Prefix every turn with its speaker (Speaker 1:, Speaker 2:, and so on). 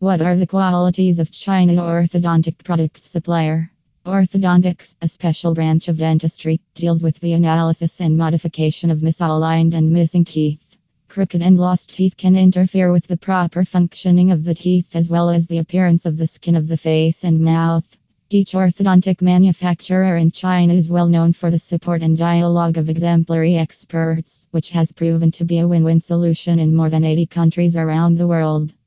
Speaker 1: What are the qualities of China Orthodontic Products Supplier? Orthodontics, a special branch of dentistry, deals with the analysis and modification of misaligned and missing teeth. Crooked and lost teeth can interfere with the proper functioning of the teeth as well as the appearance of the skin of the face and mouth. Each orthodontic manufacturer in China is well known for the support and dialogue of exemplary experts, which has proven to be a win win solution in more than 80 countries around the world.